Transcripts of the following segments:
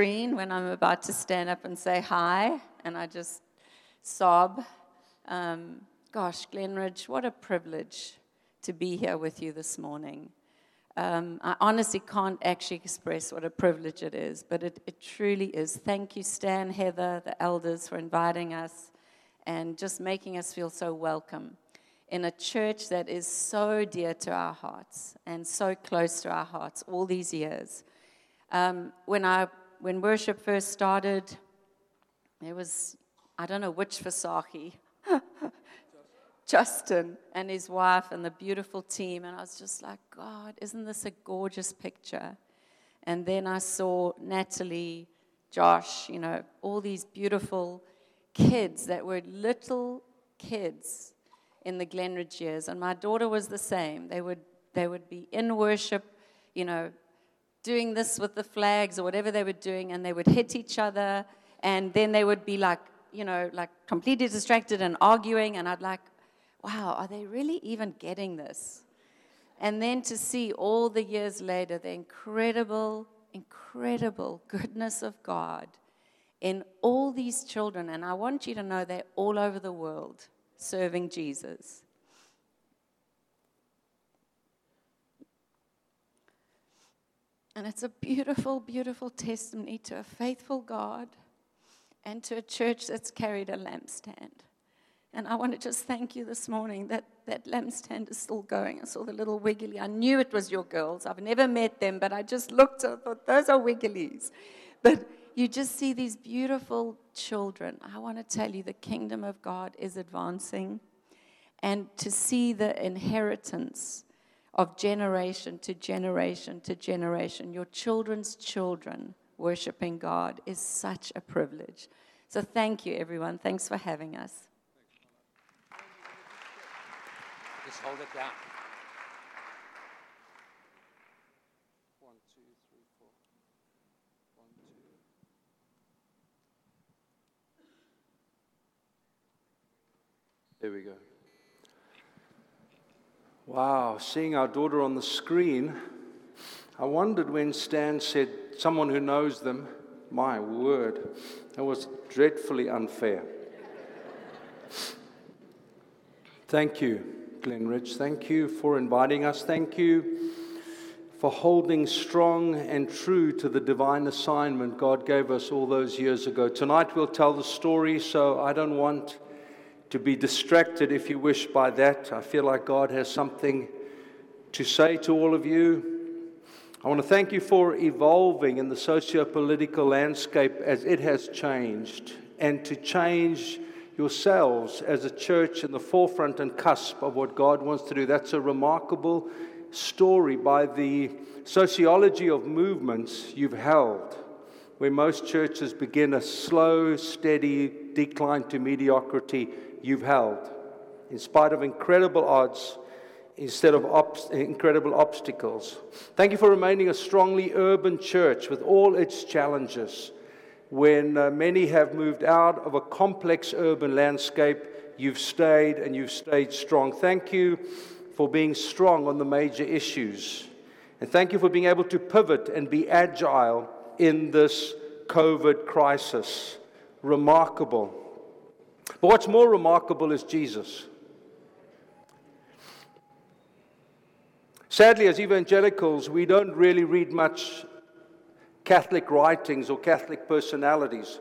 screen when I'm about to stand up and say hi, and I just sob. Um, gosh, Glenridge, what a privilege to be here with you this morning. Um, I honestly can't actually express what a privilege it is, but it, it truly is. Thank you, Stan, Heather, the elders, for inviting us and just making us feel so welcome in a church that is so dear to our hearts and so close to our hearts all these years. Um, when, I, when worship first started, there was, I don't know which Versace, Justin and his wife and the beautiful team. And I was just like, God, isn't this a gorgeous picture? And then I saw Natalie, Josh, you know, all these beautiful kids that were little kids in the Glenridge years. And my daughter was the same. They would, they would be in worship, you know, doing this with the flags or whatever they were doing, and they would hit each other, and then they would be like, you know, like completely distracted and arguing, and I'd like, wow, are they really even getting this? And then to see all the years later the incredible, incredible goodness of God in all these children, and I want you to know they're all over the world serving Jesus. And it's a beautiful, beautiful testimony to a faithful God and to a church that's carried a lampstand. And I want to just thank you this morning that that lampstand is still going. I saw the little wiggly. I knew it was your girls. I've never met them, but I just looked and thought, those are wigglies. But you just see these beautiful children. I want to tell you the kingdom of God is advancing. And to see the inheritance of generation to generation to generation, your children's children worshiping God is such a privilege. So thank you, everyone. Thanks for having us. Just hold it down. One, two, three, four. One, two. There we go. Wow, seeing our daughter on the screen, I wondered when Stan said, someone who knows them, my word, that was dreadfully unfair. Thank you, Glenridge. Thank you for inviting us. Thank you for holding strong and true to the divine assignment God gave us all those years ago. Tonight we'll tell the story, so I don't want to be distracted, if you wish, by that. I feel like God has something to say to all of you. I want to thank you for evolving in the socio political landscape as it has changed, and to change yourselves as a church in the forefront and cusp of what God wants to do. That's a remarkable story by the sociology of movements you've held, where most churches begin a slow, steady decline to mediocrity you've held, in spite of incredible odds, instead of incredible obstacles. Thank you for remaining a strongly urban church with all its challenges. When uh, many have moved out of a complex urban landscape, you've stayed and you've stayed strong. Thank you for being strong on the major issues. And thank you for being able to pivot and be agile in this COVID crisis. Remarkable. But what's more remarkable is Jesus. Sadly, as evangelicals, we don't really read much Catholic writings or Catholic personalities.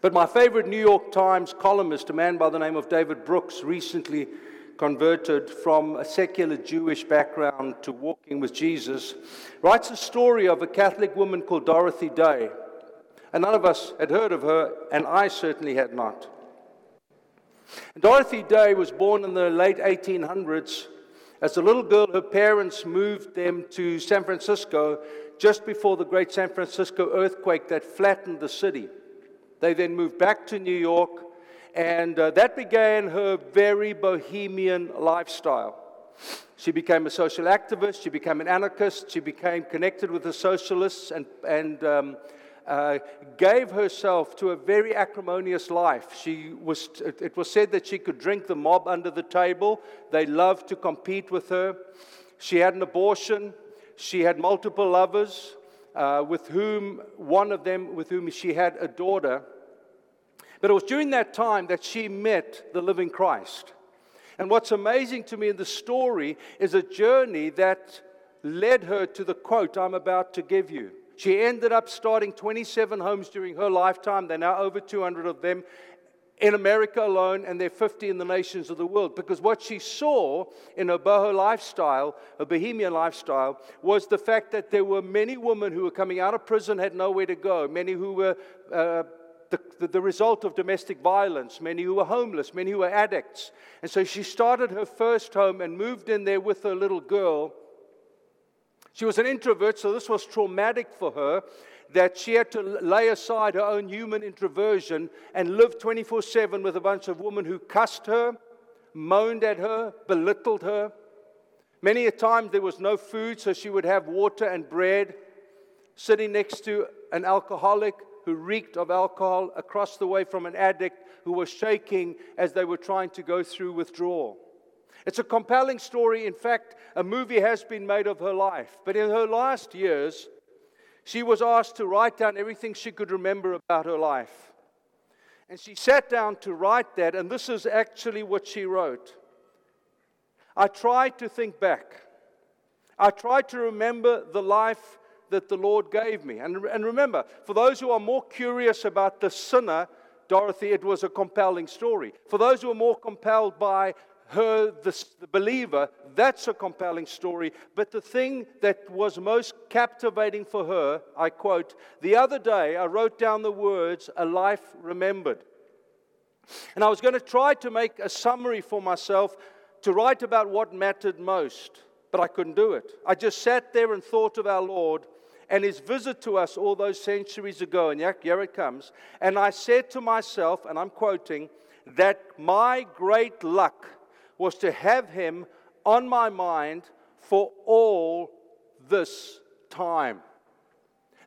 But my favorite New York Times columnist, a man by the name of David Brooks, recently converted from a secular Jewish background to walking with Jesus, writes a story of a Catholic woman called Dorothy Day. And none of us had heard of her, and I certainly had not. Dorothy Day was born in the late 1800s. As a little girl, her parents moved them to San Francisco just before the great San Francisco earthquake that flattened the city. They then moved back to New York, and uh, that began her very bohemian lifestyle. She became a social activist, she became an anarchist, she became connected with the socialists and, and um, uh, gave herself to a very acrimonious life. She was, it was said that she could drink the mob under the table. They loved to compete with her. She had an abortion. She had multiple lovers. uh, with whom, one of them, with whom she had a daughter. But it was during that time that she met the living Christ. And what's amazing to me in the story is a journey that led her to the quote I'm about to give you. She ended up starting 27 homes during her lifetime. There are now over 200 of them in America alone, and there are 50 in the nations of the world. Because what she saw in her boho lifestyle, a bohemian lifestyle, was the fact that there were many women who were coming out of prison, had nowhere to go, many who were. Uh, the, the, the, result of domestic violence, many who were homeless, many who were addicts. And so she started her first home and moved in there with her little girl. She was an introvert, so this was traumatic for her that she had to lay aside her own human introversion and live 24 7 with a bunch of women who cussed her, moaned at her, belittled her. Many a time there was no food, so she would have water and bread sitting next to an alcoholic who reeked of alcohol across the way from an addict who was shaking as they were trying to go through withdrawal. It's a compelling story. In fact, a movie has been made of her life. But in her last years, she was asked to write down everything she could remember about her life. And she sat down to write that, and this is actually what she wrote. I tried to think back. I tried to remember the life that the Lord gave me. And, and remember, for those who are more curious about the sinner, Dorothy, it was a compelling story. For those who are more compelled by her, the, the, believer, that's a compelling story. But the thing that was most captivating for her, I quote, the other day I wrote down the words, a life remembered. And I was going to try to make a summary for myself to write about what mattered most, but I couldn't do it. I just sat there and thought of our Lord and his visit to us all those centuries ago. And here it comes. And I said to myself, and I'm quoting, that my great luck was to have him on my mind for all this time.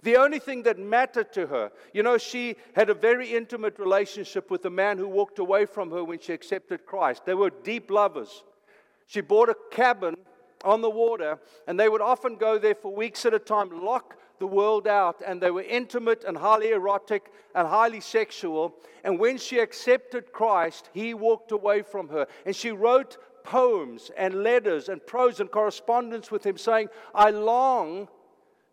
The only thing that mattered to her, you know, she had a very intimate relationship with the man who walked away from her when she accepted Christ. They were deep lovers. She bought a cabin on the water, and they would often go there for weeks at a time, lock the world out, and they were intimate and highly erotic and highly sexual. And when she accepted Christ, he walked away from her. And she wrote poems and letters and prose and correspondence with him, saying, I long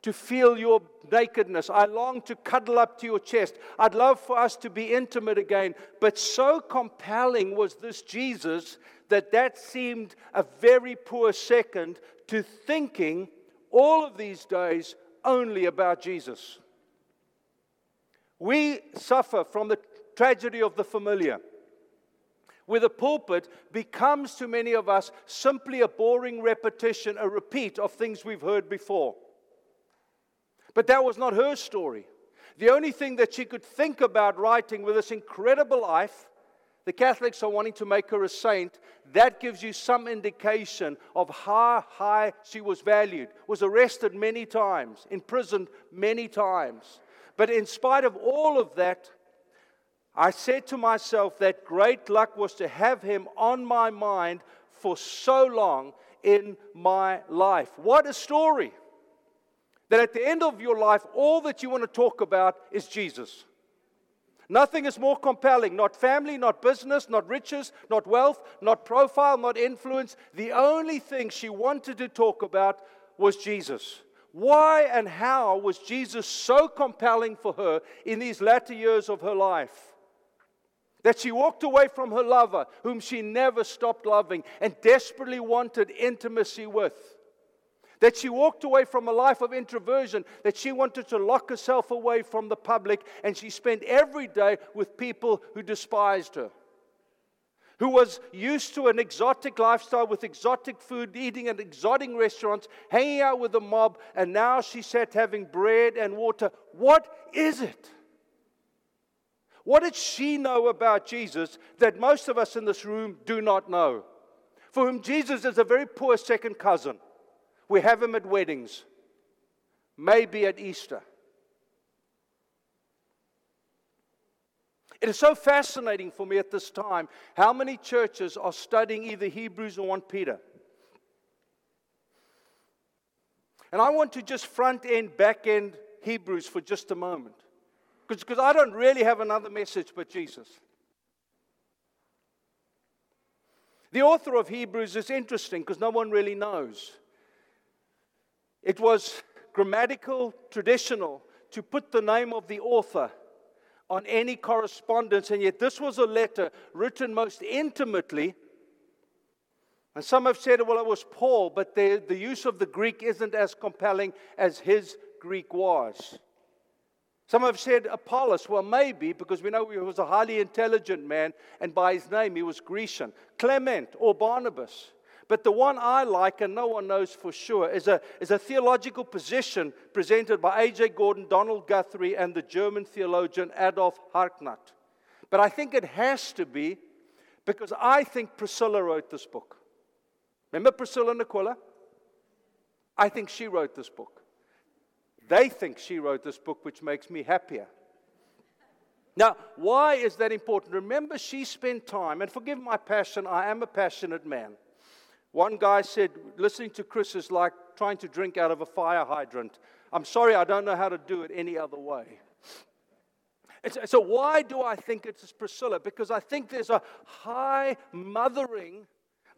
to feel your nakedness. I long to cuddle up to your chest. I'd love for us to be intimate again. But so compelling was this Jesus that that seemed a very poor second to thinking all of these days only about Jesus. We suffer from the tragedy of the familiar, where the pulpit becomes to many of us simply a boring repetition, a repeat of things we've heard before. But that was not her story. The only thing that she could think about writing with this incredible life the Catholics are wanting to make her a saint. That gives you some indication of how high she was valued. Was arrested many times, imprisoned many times. But in spite of all of that, I said to myself that great luck was to have him on my mind for so long in my life. What a story! That at the end of your life, all that you want to talk about is Jesus. Nothing is more compelling. Not family, not business, not riches, not wealth, not profile, not influence. The only thing she wanted to talk about was Jesus. Why and how was Jesus so compelling for her in these latter years of her life? That she walked away from her lover, whom she never stopped loving and desperately wanted intimacy with that she walked away from a life of introversion, that she wanted to lock herself away from the public, and she spent every day with people who despised her. Who was used to an exotic lifestyle with exotic food, eating at exotic restaurants, hanging out with the mob, and now she sat having bread and water. What is it? What did she know about Jesus that most of us in this room do not know? For whom Jesus is a very poor second cousin. We have them at weddings, maybe at Easter. It is so fascinating for me at this time how many churches are studying either Hebrews or 1 Peter. And I want to just front end, back end Hebrews for just a moment. Because I don't really have another message but Jesus. The author of Hebrews is interesting because no one really knows. It was grammatical, traditional to put the name of the author on any correspondence, and yet this was a letter written most intimately. And some have said, well, it was Paul, but the, the use of the Greek isn't as compelling as his Greek was. Some have said Apollos. Well, maybe, because we know he was a highly intelligent man, and by his name he was Grecian. Clement or Barnabas. But the one I like, and no one knows for sure, is a, is a theological position presented by A.J. Gordon, Donald Guthrie, and the German theologian Adolf Harnack. But I think it has to be because I think Priscilla wrote this book. Remember Priscilla Aquila? I think she wrote this book. They think she wrote this book, which makes me happier. Now, why is that important? Remember, she spent time, and forgive my passion, I am a passionate man. One guy said, listening to Chris is like trying to drink out of a fire hydrant. I'm sorry, I don't know how to do it any other way. so, why do I think it's Priscilla? Because I think there's a high mothering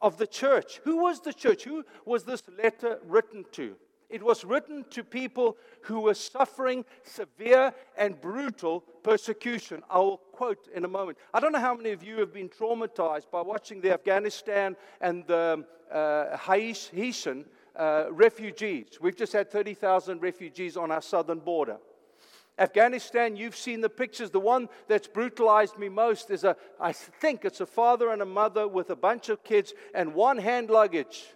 of the church. Who was the church? Who was this letter written to? It was written to people who were suffering severe and brutal persecution. I will quote in a moment. I don't know how many of you have been traumatized by watching the Afghanistan and the uh, Haitian uh, refugees. We've just had 30,000 refugees on our southern border. Afghanistan, you've seen the pictures. The one that's brutalized me most is a, I think it's a father and a mother with a bunch of kids and one hand luggage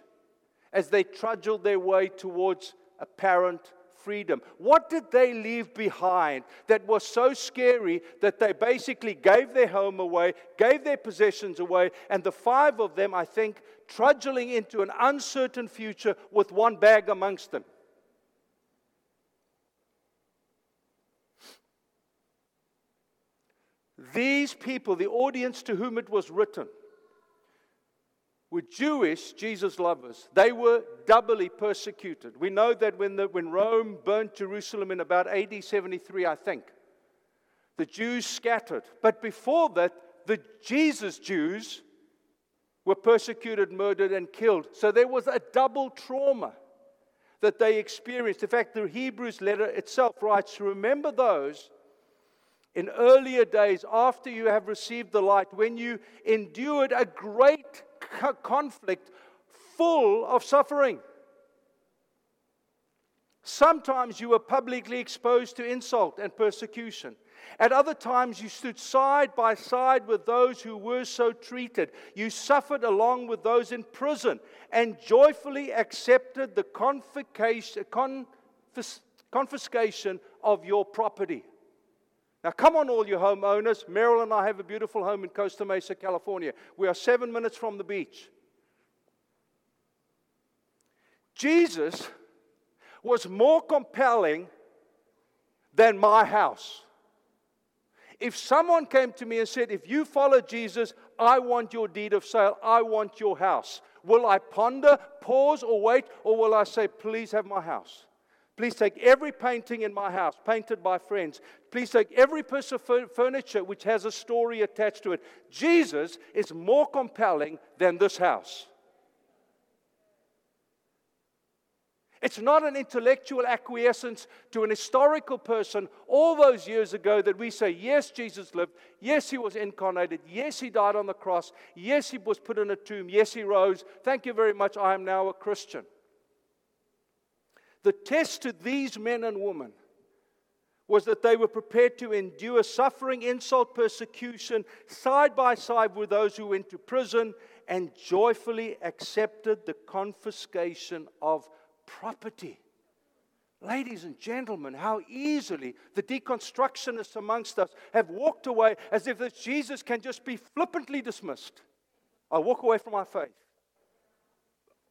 as they trudged their way towards apparent freedom. What did they leave behind that was so scary that they basically gave their home away, gave their possessions away, and the five of them, I think, trudging into an uncertain future with one bag amongst them? These people, the audience to whom it was written, were Jewish Jesus lovers. They were doubly persecuted. We know that when, the, when Rome burned Jerusalem in about AD 73, I think, the Jews scattered. But before that, the Jesus Jews were persecuted, murdered, and killed. So there was a double trauma that they experienced. In fact, the Hebrews letter itself writes Remember those in earlier days after you have received the light, when you endured a great conflict full of suffering. Sometimes you were publicly exposed to insult and persecution. At other times, you stood side by side with those who were so treated. You suffered along with those in prison and joyfully accepted the confiscation of your property. Now, come on, all you homeowners. Meryl and I have a beautiful home in Costa Mesa, California. We are seven minutes from the beach. Jesus was more compelling than my house. If someone came to me and said, If you follow Jesus, I want your deed of sale, I want your house, will I ponder, pause, or wait, or will I say, Please have my house? Please take every painting in my house, painted by friends. Please take every piece of furniture which has a story attached to it. Jesus is more compelling than this house. It's not an intellectual acquiescence to an historical person all those years ago that we say, yes, Jesus lived. Yes, he was incarnated. Yes, he died on the cross. Yes, he was put in a tomb. Yes, he rose. Thank you very much. I am now a Christian. The test to these men and women was that they were prepared to endure suffering, insult, persecution side by side with those who went to prison and joyfully accepted the confiscation of property. Ladies and gentlemen, how easily the deconstructionists amongst us have walked away as if this Jesus can just be flippantly dismissed. I walk away from my faith.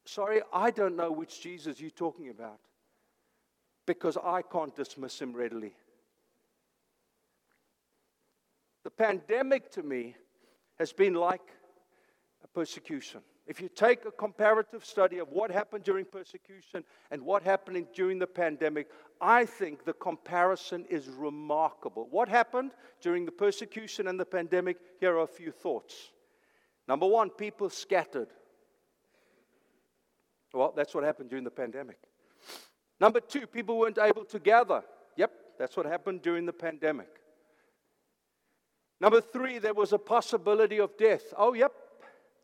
Sorry, I don't know which Jesus you're talking about because I can't dismiss him readily. The pandemic to me has been like a persecution. If you take a comparative study of what happened during persecution and what happened during the pandemic, I think the comparison is remarkable. What happened during the persecution and the pandemic? Here are a few thoughts. Number one, people scattered. Well, that's what happened during the pandemic. Number two, people weren't able to gather. Yep, that's what happened during the pandemic. Number three, there was a possibility of death. Oh, yep,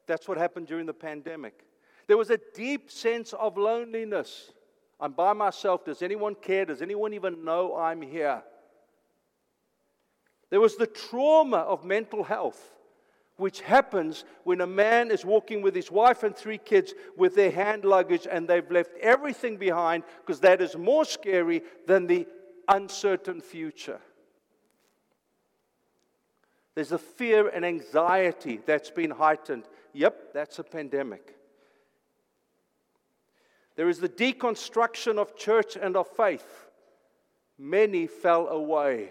that's what happened during the pandemic. There was a deep sense of loneliness. I'm by myself. Does anyone care? Does anyone even know I'm here? There was the trauma of mental health, which happens when a man is walking with his wife and three kids with their hand luggage and they've left everything behind because that is more scary than the uncertain future. There's a fear and anxiety that's been heightened Yep, that's a pandemic. There is the deconstruction of church and of faith. Many fell away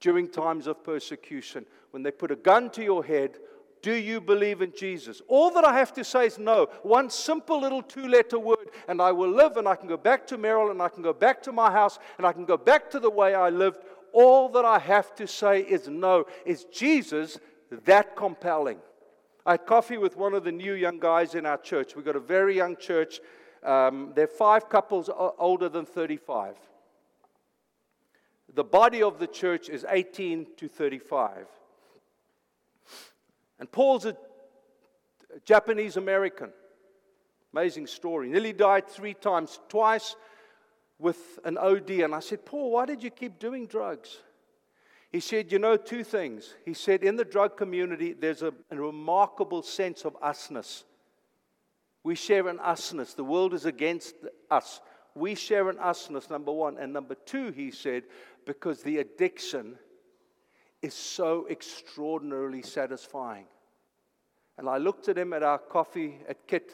during times of persecution. When they put a gun to your head, do you believe in Jesus? All that I have to say is no. One simple little two letter word, and I will live, and I can go back to Meryl, and I can go back to my house, and I can go back to the way I lived. All that I have to say is no. Is Jesus that compelling? I had coffee with one of the new young guys in our church. We've got a very young church. Um, there are five couples older than 35. The body of the church is 18 to 35. And Paul's a Japanese American. Amazing story. Nearly died three times, twice with an OD. And I said, Paul, why did you keep doing drugs? He said, You know, two things. He said, In the drug community, there's a, a remarkable sense of usness. We share an usness. The world is against us. We share an usness, number one. And number two, he said, because the addiction is so extraordinarily satisfying. And I looked at him at our coffee at Kit.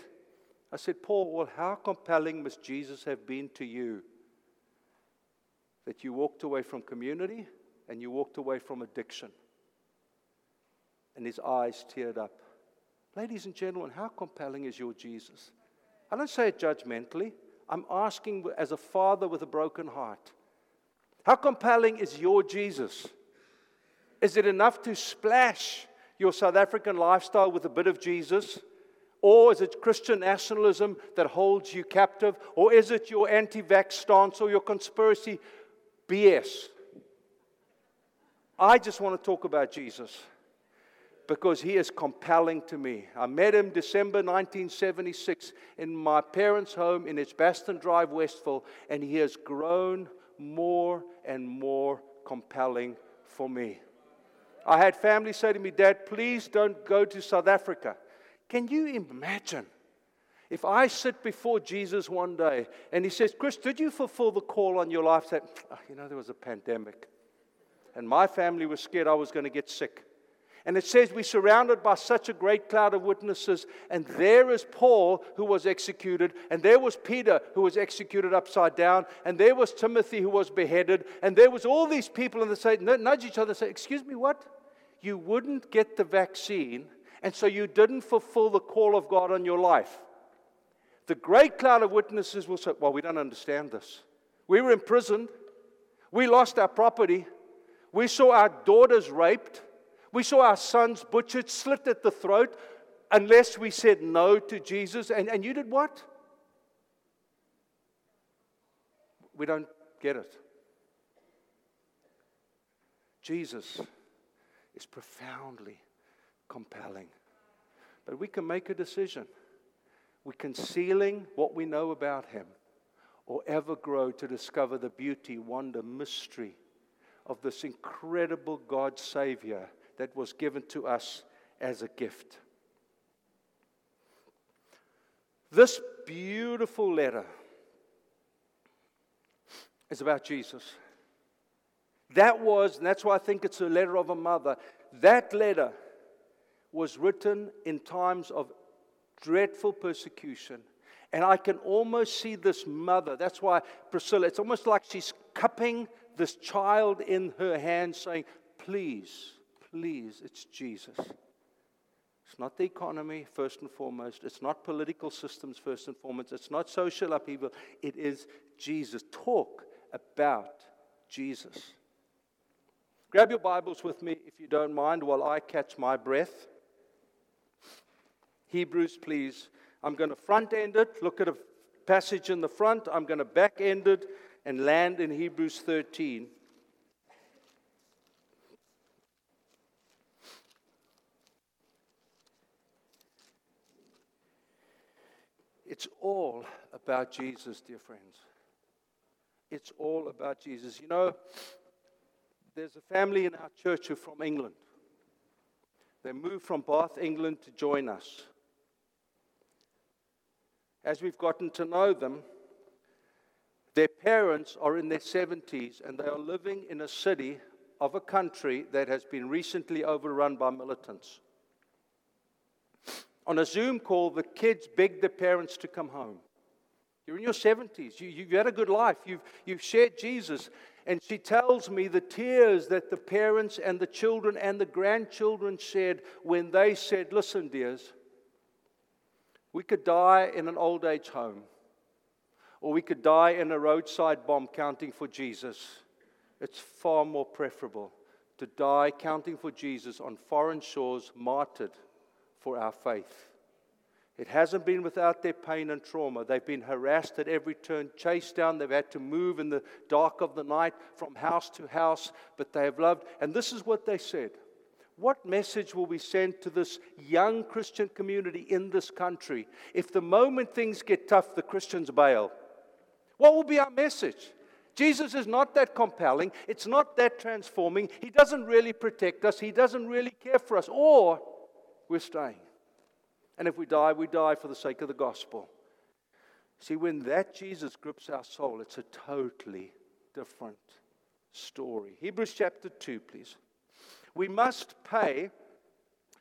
I said, Paul, well, how compelling must Jesus have been to you that you walked away from community? and you walked away from addiction. And his eyes teared up. Ladies and gentlemen, how compelling is your Jesus? I don't say it judgmentally. I'm asking as a father with a broken heart. How compelling is your Jesus? Is it enough to splash your South African lifestyle with a bit of Jesus? Or is it Christian nationalism that holds you captive? Or is it your anti vax stance or your conspiracy BS? I just want to talk about Jesus because he is compelling to me. I met him December 1976 in my parents' home in its Edgbaston Drive, Westville, and he has grown more and more compelling for me. I had family say to me, Dad, please don't go to South Africa. Can you imagine if I sit before Jesus one day and he says, Chris, did you fulfill the call on your life? That, oh, ah, you know, there was a pandemic and my family was scared I was going to get sick. And it says, We're surrounded by such a great cloud of witnesses. And there is Paul, who was executed. And there was Peter, who was executed upside down. And there was Timothy, who was beheaded. And there was all these people. And they say, nudge each other and say, Excuse me, what? You wouldn't get the vaccine. And so you didn't fulfill the call of God on your life. The great cloud of witnesses will say, Well, we don't understand this. We were imprisoned. We lost our property. We saw our daughters raped. We saw our sons butchered, slit at the throat, unless we said no to Jesus. And, and you did what? We don't get it. Jesus is profoundly compelling. But we can make a decision. We're concealing what we know about him or ever grow to discover the beauty, wonder, mystery of this incredible God Savior that was given to us as a gift. This beautiful letter is about Jesus. That was, and that's why I think it's a letter of a mother, that letter was written in times of dreadful persecution. And I can almost see this mother. That's why Priscilla, it's almost like she's cupping this child in her hand saying, Please, please, it's Jesus. It's not the economy, first and foremost. It's not political systems, first and foremost. It's not social upheaval. It is Jesus. Talk about Jesus. Grab your Bibles with me, if you don't mind, while I catch my breath. Hebrews, please. I'm going to front end it, look at a passage in the front. I'm going to back end it and land in Hebrews 13. It's all about Jesus, dear friends. It's all about Jesus. You know, there's a family in our church who are from England. They moved from Bath, England to join us. As we've gotten to know them, their parents are in their 70s and they are living in a city of a country that has been recently overrun by militants. On a Zoom call, the kids begged their parents to come home. You're in your 70s. You, you've had a good life. You've, you've shared Jesus. And she tells me the tears that the parents and the children and the grandchildren shed when they said, Listen, dears, we could die in an old age home, or we could die in a roadside bomb counting for Jesus. It's far more preferable to die counting for Jesus on foreign shores, martyred for our faith. It hasn't been without their pain and trauma. They've been harassed at every turn, chased down. They've had to move in the dark of the night from house to house, but they have loved. And this is what they said What message will we send to this young Christian community in this country if the moment things get tough, the Christians bail? What will be our message? Jesus is not that compelling. It's not that transforming. He doesn't really protect us. He doesn't really care for us. Or we're staying. And if we die, we die for the sake of the gospel. See, when that Jesus grips our soul, it's a totally different story. Hebrews chapter 2, please. We must pay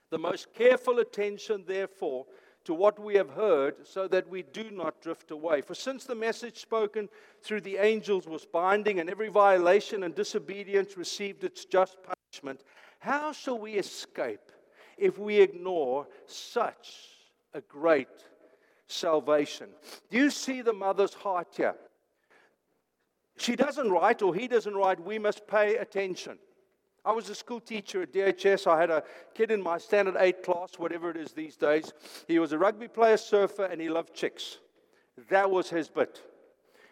the most careful attention, therefore, to what we have heard so that we do not drift away. For since the message spoken through the angels was binding and every violation and disobedience received its just punishment, how shall we escape if we ignore such a great salvation. Do you see the mother's heart here? She doesn't write, or he doesn't write, we must pay attention. I was a school teacher at DHS. I had a kid in my standard eight class, whatever it is these days. He was a rugby player, surfer, and he loved chicks. That was his bit.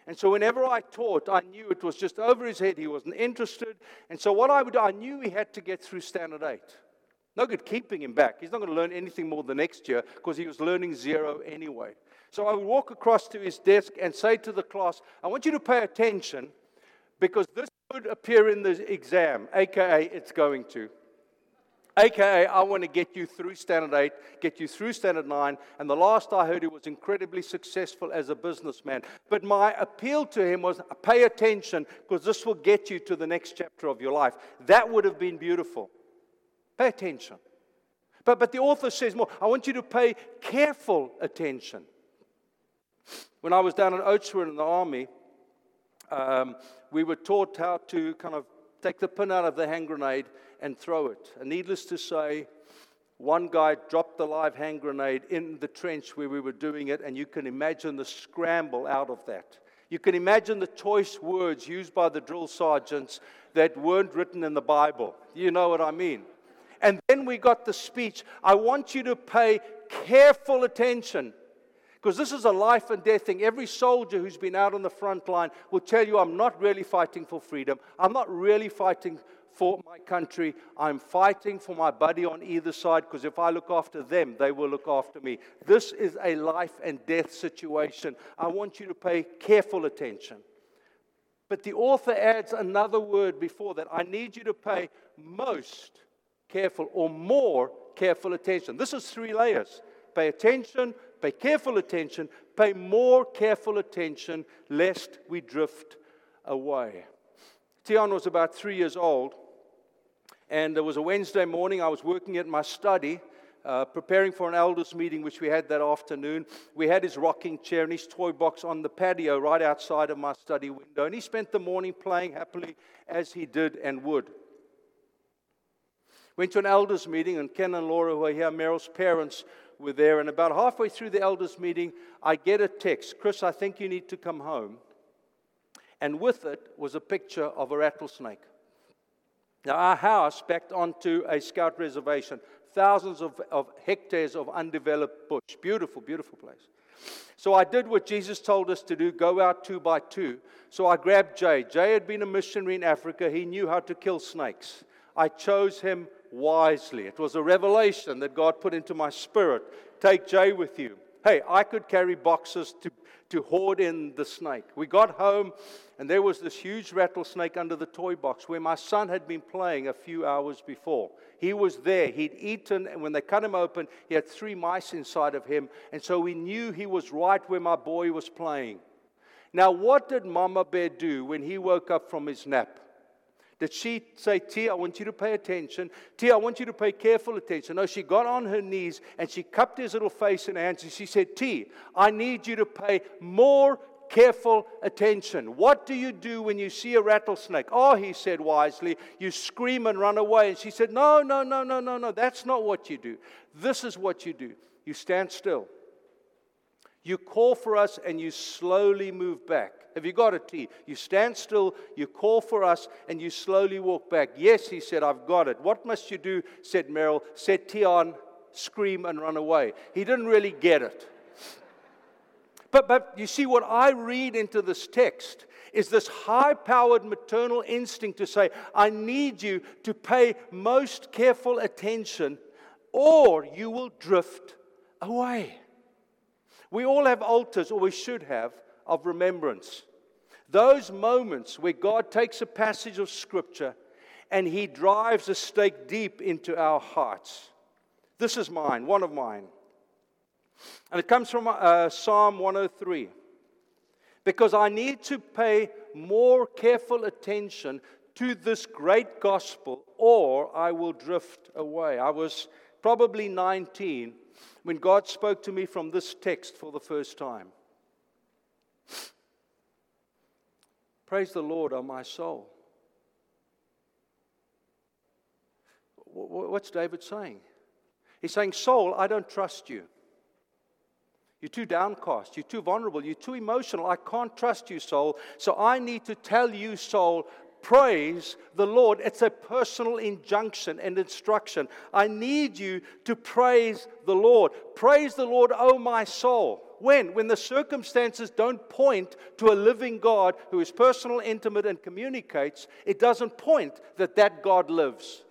And so whenever I taught, I knew it was just over his head. He wasn't interested. And so what I would do, I knew he had to get through standard eight. No good keeping him back. He's not going to learn anything more the next year because he was learning zero anyway. So I would walk across to his desk and say to the class, I want you to pay attention because this could appear in the exam, aka it's going to. AKA, I want to get you through standard eight, get you through standard nine. And the last I heard, he was incredibly successful as a businessman. But my appeal to him was pay attention because this will get you to the next chapter of your life. That would have been beautiful. Pay attention. But, but the author says more I want you to pay careful attention. When I was down in Oudtshoorn in the army, um, we were taught how to kind of take the pin out of the hand grenade and throw it. And needless to say, one guy dropped the live hand grenade in the trench where we were doing it, and you can imagine the scramble out of that. You can imagine the choice words used by the drill sergeants that weren't written in the Bible. You know what I mean? And then we got the speech. I want you to pay careful attention because this is a life and death thing. Every soldier who's been out on the front line will tell you, I'm not really fighting for freedom. I'm not really fighting for my country. I'm fighting for my buddy on either side because if I look after them, they will look after me. This is a life and death situation. I want you to pay careful attention. But the author adds another word before that. I need you to pay most careful or more careful attention. This is three layers pay attention, pay careful attention, pay more careful attention, lest we drift away. Tian was about three years old, and it was a Wednesday morning. I was working at my study. Uh, preparing for an elders meeting, which we had that afternoon. We had his rocking chair and his toy box on the patio right outside of my study window. And he spent the morning playing happily as he did and would. Went to an elders meeting, and Ken and Laura were here. Meryl's parents were there. And about halfway through the elders meeting, I get a text Chris, I think you need to come home. And with it was a picture of a rattlesnake. Now, our house backed onto a scout reservation, thousands of, of hectares of undeveloped bush. Beautiful, beautiful place. So I did what Jesus told us to do go out two by two. So I grabbed Jay. Jay had been a missionary in Africa, he knew how to kill snakes. I chose him wisely. It was a revelation that God put into my spirit. Take Jay with you. Hey, I could carry boxes to, to hoard in the snake. We got home, and there was this huge rattlesnake under the toy box where my son had been playing a few hours before. He was there. He'd eaten, and when they cut him open, he had three mice inside of him. And so we knew he was right where my boy was playing. Now, what did Mama Bear do when he woke up from his nap? Did she say, T, I want you to pay attention? T, I want you to pay careful attention. No, she got on her knees and she cupped his little face in her hands and she said, T, I need you to pay more careful attention. What do you do when you see a rattlesnake? Oh, he said wisely, you scream and run away. And she said, No, no, no, no, no, no. That's not what you do. This is what you do. You stand still. You call for us and you slowly move back. Have you got it, T? You stand still, you call for us, and you slowly walk back. Yes, he said, I've got it. What must you do? said Meryl. Set T on, scream, and run away. He didn't really get it. But, but you see, what I read into this text is this high powered maternal instinct to say, I need you to pay most careful attention, or you will drift away. We all have altars, or we should have, of remembrance. Those moments where God takes a passage of Scripture and He drives a stake deep into our hearts. This is mine, one of mine. And it comes from uh, Psalm 103. Because I need to pay more careful attention to this great gospel, or I will drift away. I was probably 19 when God spoke to me from this text for the first time. Praise the Lord, O my soul. What's David saying? He's saying, Soul, I don't trust you. You're too downcast. You're too vulnerable. You're too emotional. I can't trust you, soul. So I need to tell you, soul, praise the Lord. It's a personal injunction and instruction. I need you to praise the Lord. Praise the Lord, oh my soul. When? When the circumstances don't point to a living God who is personal, intimate, and communicates, it doesn't point that that God lives.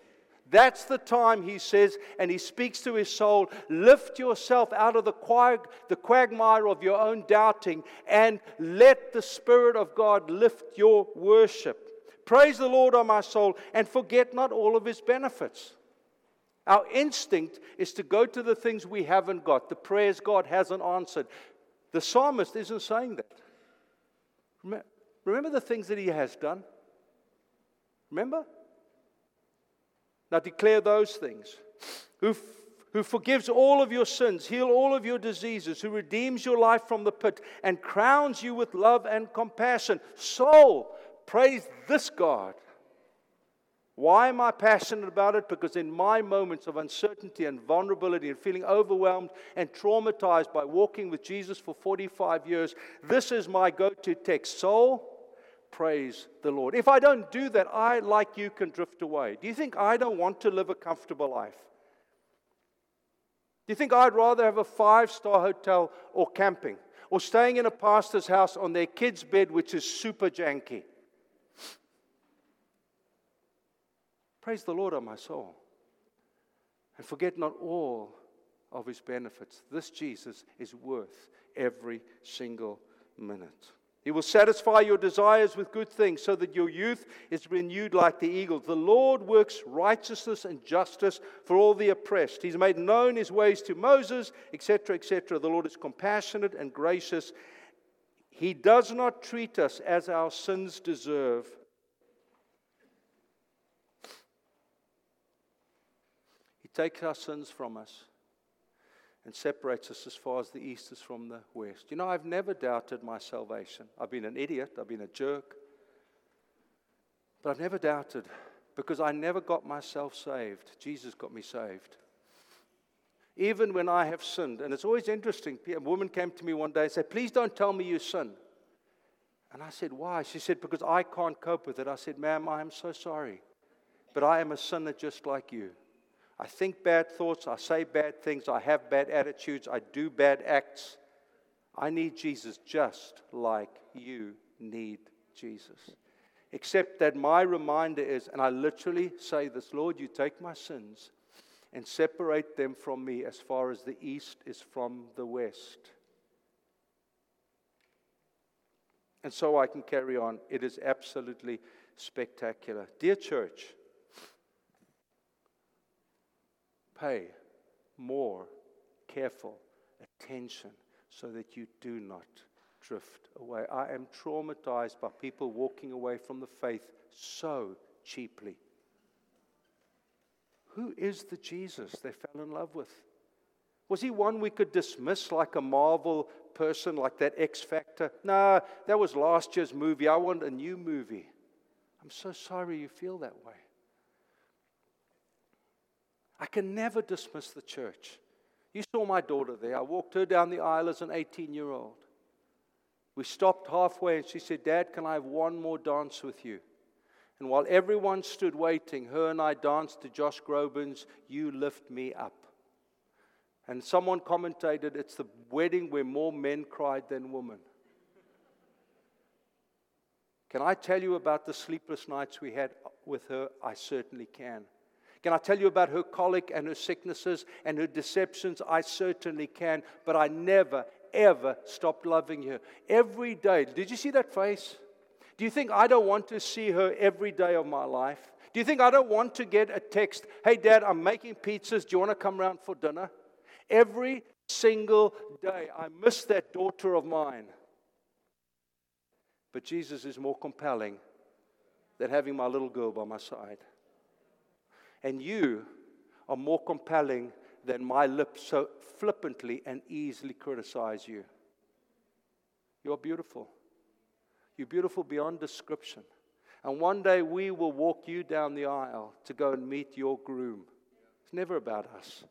That's the time, he says, and he speaks to his soul lift yourself out of the, quag, the quagmire of your own doubting and let the Spirit of God lift your worship. Praise the Lord, O my soul, and forget not all of his benefits. Our instinct is to go to the things we haven't got, the prayers God hasn't answered. The psalmist isn't saying that. Remember the things that he has done? Remember? Now declare those things. Who, who forgives all of your sins, heal all of your diseases, who redeems your life from the pit, and crowns you with love and compassion. Soul, praise this God. Why am I passionate about it? Because in my moments of uncertainty and vulnerability and feeling overwhelmed and traumatized by walking with Jesus for 45 years, this is my go to text. Soul, praise the Lord. If I don't do that, I, like you, can drift away. Do you think I don't want to live a comfortable life? Do you think I'd rather have a five star hotel or camping or staying in a pastor's house on their kid's bed, which is super janky? Praise the Lord, O my soul. And forget not all of his benefits. This Jesus is worth every single minute. He will satisfy your desires with good things so that your youth is renewed like the eagles. The Lord works righteousness and justice for all the oppressed. He's made known his ways to Moses, etc., etc. The Lord is compassionate and gracious. He does not treat us as our sins deserve takes our sins from us and separates us as far as the east is from the west. You know, I've never doubted my salvation. I've been an idiot, I've been a jerk, but I've never doubted because I never got myself saved. Jesus got me saved. Even when I have sinned, and it's always interesting. A woman came to me one day and said, Please don't tell me you sin. And I said, Why? She said, Because I can't cope with it. I said, Ma'am, I am so sorry. But I am a sinner just like you. I think bad thoughts, I say bad things, I have bad attitudes, I do bad acts. I need Jesus just like you need Jesus. Except that my reminder is, and I literally say this Lord, you take my sins and separate them from me as far as the east is from the west. And so I can carry on. It is absolutely spectacular. Dear church, pay more careful attention so that you do not drift away. I am traumatized by people walking away from the faith so cheaply. Who is the Jesus they fell in love with? Was he one we could dismiss like a Marvel person, like that X Factor? No, that was last year's movie. I want a new movie. I'm so sorry you feel that way. I can never dismiss the church. You saw my daughter there. I walked her down the aisle as an 18 year old. We stopped halfway and she said, Dad, can I have one more dance with you? And while everyone stood waiting, her and I danced to Josh Groban's You Lift Me Up. And someone commented, it's the wedding where more men cried than women. Can I tell you about the sleepless nights we had with her? I certainly can. Can I tell you about her colic and her sicknesses and her deceptions? I certainly can. But I never, ever stopped loving her. Every day. Did you see that face? Do you think I don't want to see her every day of my life? Do you think I don't want to get a text, hey, dad, I'm making pizzas. Do you want to come around for dinner? Every single day, I miss that daughter of mine. But Jesus is more compelling than having my little girl by my side. And you are more compelling than my lips so flippantly and easily criticize you. You're beautiful. You're beautiful beyond description. And one day we will walk you down the aisle to go and meet your groom. It's never about us.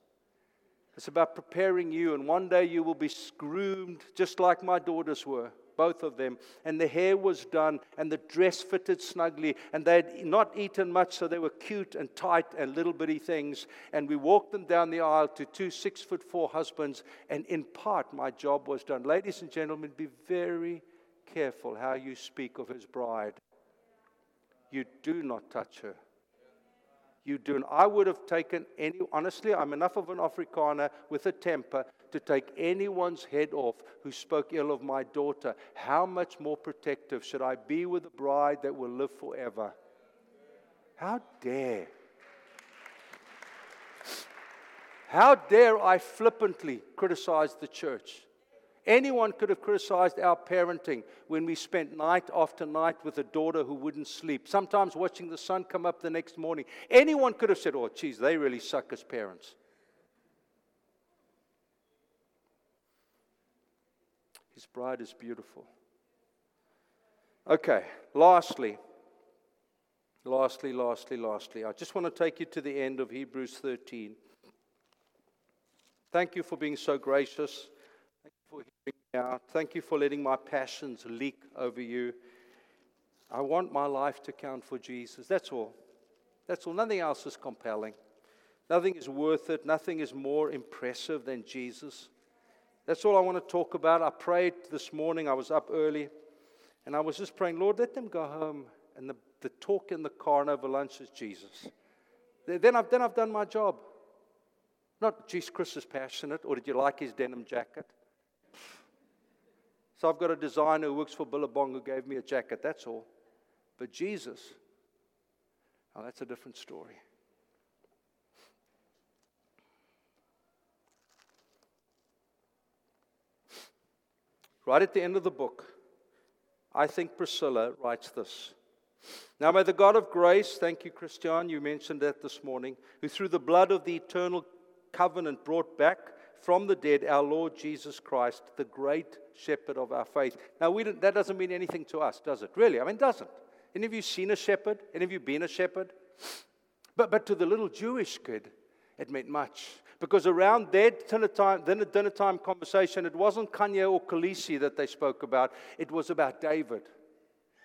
It's about preparing you, and one day you will be groomed just like my daughters were both of them. And the hair was done, and the dress fitted snugly, and they had not eaten much, so they were cute and tight and little bitty things. And we walked them down the aisle to two six foot four husbands, and in part, my job was done. Ladies and gentlemen, be very careful how you speak of his bride. You do not touch her you do. I would have taken any, honestly, I'm enough of an Afrikaner with a temper to take anyone's head off who spoke ill of my daughter. How much more protective should I be with a bride that will live forever? How dare? How dare I flippantly criticize the church? Anyone could have criticized our parenting when we spent night after night with a daughter who wouldn't sleep, sometimes watching the sun come up the next morning. Anyone could have said, oh, geez, they really suck as parents. His bride is beautiful. Okay, lastly, lastly, lastly, lastly, I just want to take you to the end of Hebrews 13. Thank you for being so gracious Thank you for hearing me out. Thank you for letting my passions leak over you. I want my life to count for Jesus. That's all. That's all. Nothing else is compelling. Nothing is worth it. Nothing is more impressive than Jesus. That's all I want to talk about. I prayed this morning. I was up early and I was just praying, Lord, let them go home. And the, the talk in the car and over lunch is Jesus. Then I've, then I've done my job. Not, Jesus Chris is passionate, or did you like his denim jacket? So I've got a designer who works for Billabong who gave me a jacket, that's all. But Jesus, oh, that's a different story. Right at the end of the book, I think Priscilla writes this. Now, may the God of grace, thank you, Christian, you mentioned that this morning, who through the blood of the eternal covenant brought back from the dead our Lord Jesus Christ, the great shepherd of our faith. Now, that doesn't mean anything to us, does it? Really? I mean, it doesn't. Any of you seen a shepherd? Any of you been a shepherd? But, but to the little Jewish kid, it meant much. Because around their dinner time, dinner, dinner time conversation, it wasn't Kanye or Khaleesi that they spoke about, it was about David.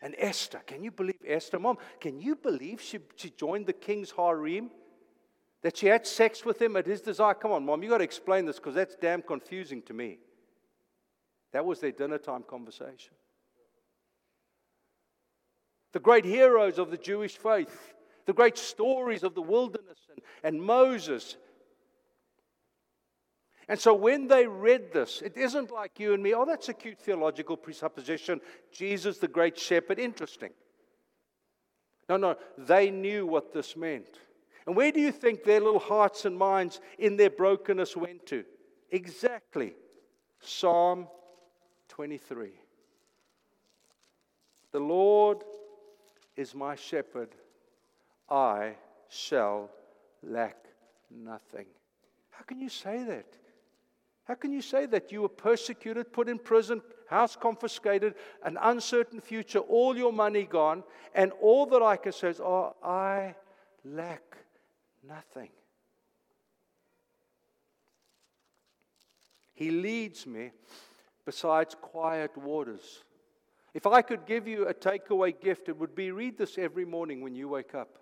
And Esther, can you believe Esther? Mom, can you believe she, she joined the king's harem? That she had sex with him at his desire? Come on, Mom, you got to explain this because that's damn confusing to me. That was their dinner time conversation. The great heroes of the Jewish faith, the great stories of the wilderness and, and Moses. And so when they read this, it isn't like you and me, oh, that's a cute theological presupposition. Jesus, the great shepherd, interesting. No, no, they knew what this meant. And where do you think their little hearts and minds in their brokenness went to? Exactly. Psalm 23. The Lord is my shepherd, I shall lack nothing. How can you say that? How can you say that you were persecuted, put in prison, house confiscated, an uncertain future, all your money gone, and all that I can say is, Oh, I lack nothing. He leads me besides quiet waters. If I could give you a takeaway gift, it would be read this every morning when you wake up.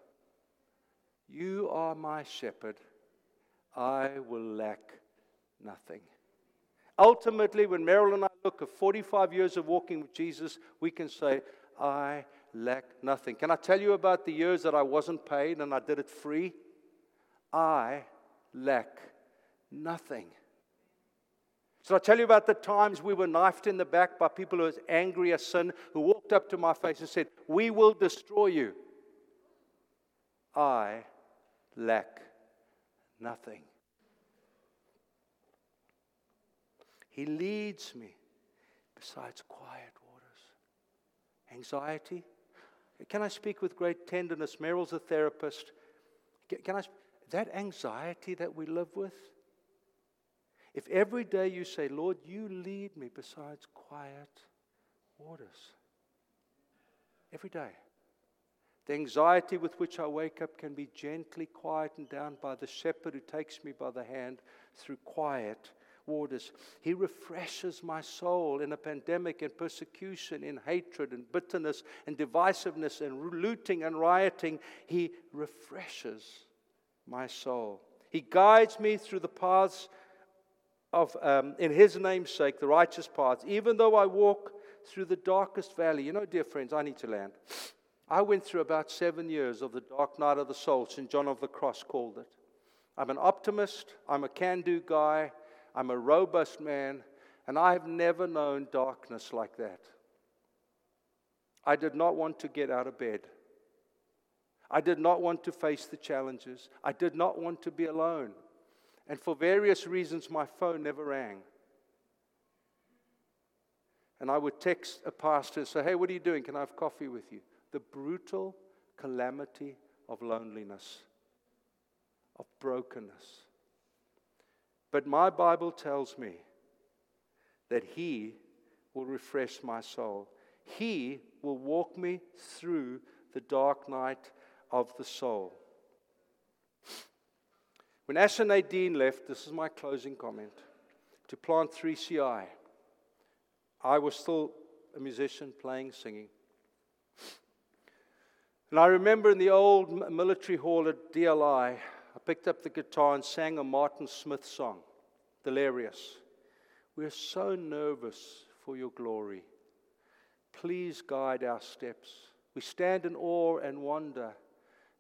You are my shepherd. I will lack nothing. Ultimately, when Meryl and I look at 45 years of walking with Jesus, we can say, I lack nothing. Can I tell you about the years that I wasn't paid and I did it free? I lack nothing. So I tell you about the times we were knifed in the back by people who was angry as sin, who walked up to my face and said, We will destroy you. I lack nothing. He leads me besides quiet waters. Anxiety. Can I speak with great tenderness? Meryl's a therapist. Can I? That anxiety that we live with if every day you say, Lord, you lead me besides quiet waters, every day, the anxiety with which I wake up can be gently quietened down by the shepherd who takes me by the hand through quiet waters. He refreshes my soul in a pandemic and persecution, in hatred and bitterness and divisiveness and looting and rioting. He refreshes my soul. He guides me through the paths of, um, in his namesake, the righteous paths, even though I walk through the darkest valley. You know, dear friends, I need to land. I went through about seven years of the dark night of the soul, St. John of the Cross called it. I'm an optimist, I'm a can do guy, I'm a robust man, and I have never known darkness like that. I did not want to get out of bed. I did not want to face the challenges. I did not want to be alone. And for various reasons, my phone never rang. And I would text a pastor and say, Hey, what are you doing? Can I have coffee with you? The brutal calamity of loneliness, of brokenness. But my Bible tells me that He will refresh my soul. He will walk me through the dark night of the soul. When Ash and Nadine left, this is my closing comment, to plant 3CI, I was still a musician playing, singing. And I remember in the old military hall at DLI, I picked up the guitar and sang a Martin Smith song, Delirious. We're so nervous for your glory. Please guide our steps. We stand in awe and wonder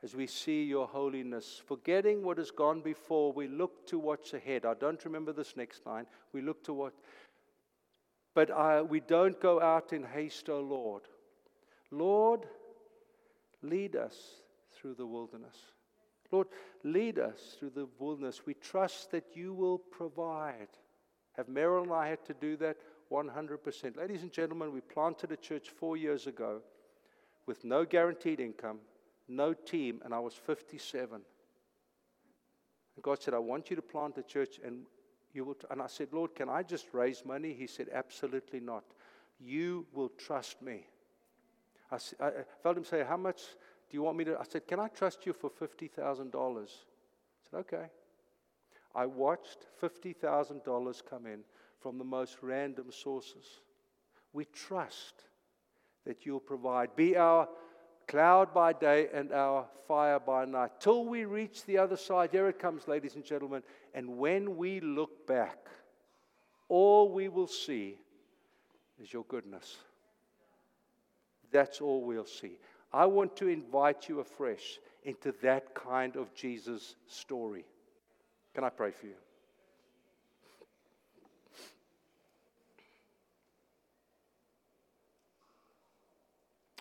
as we see your holiness. Forgetting what has gone before, we look to what's ahead. I don't remember this next line. We look to what. But uh, we don't go out in haste, O Lord. Lord, lead us through the wilderness. Lord, lead us through the wilderness. We trust that you will provide. Have Meryl and I had to do that 100%. Ladies and gentlemen, we planted a church four years ago with no guaranteed income no team, and I was 57. And God said, I want you to plant a church, and you will. T-. And I said, Lord, can I just raise money? He said, Absolutely not. You will trust me. I, I felt him say, How much Do you want me to? I said, Can I trust you for $50,000? I said, Okay. I watched $50,000 come in from the most random sources. We trust that you'll provide. Be our cloud by day and our fire by night. Till we reach the other side. Here it comes, ladies and gentlemen. And when we look back, all we will see is your goodness. That's all we'll see. I want to invite you afresh into that kind of Jesus story. Can I pray for you?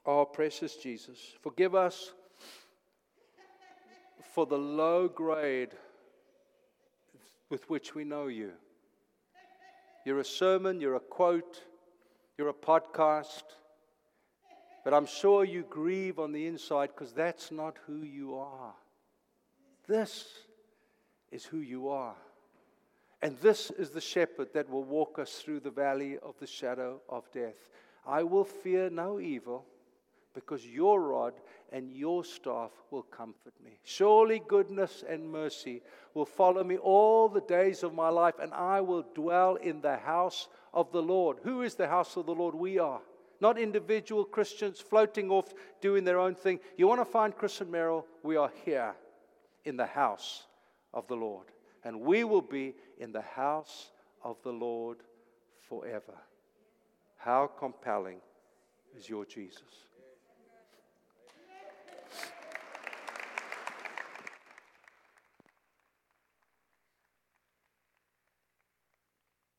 Oh, precious Jesus, forgive us for the low grade with which we know you. You're a sermon, you're a quote, you're a podcast, but I'm sure you grieve on the inside because that's not who you are. This is who you are. And this is the shepherd that will walk us through the valley of the shadow of death. I will fear no evil because your rod and your staff will comfort me. Surely goodness and mercy will follow me all the days of my life, and I will dwell in the house of the Lord. Who is the house of the Lord? We are. Not individual Christians floating off doing their own thing. You want to find Chris and Meryl? We are here in the house of the Lord. And we will be in the house of the Lord forever. How compelling is your Jesus?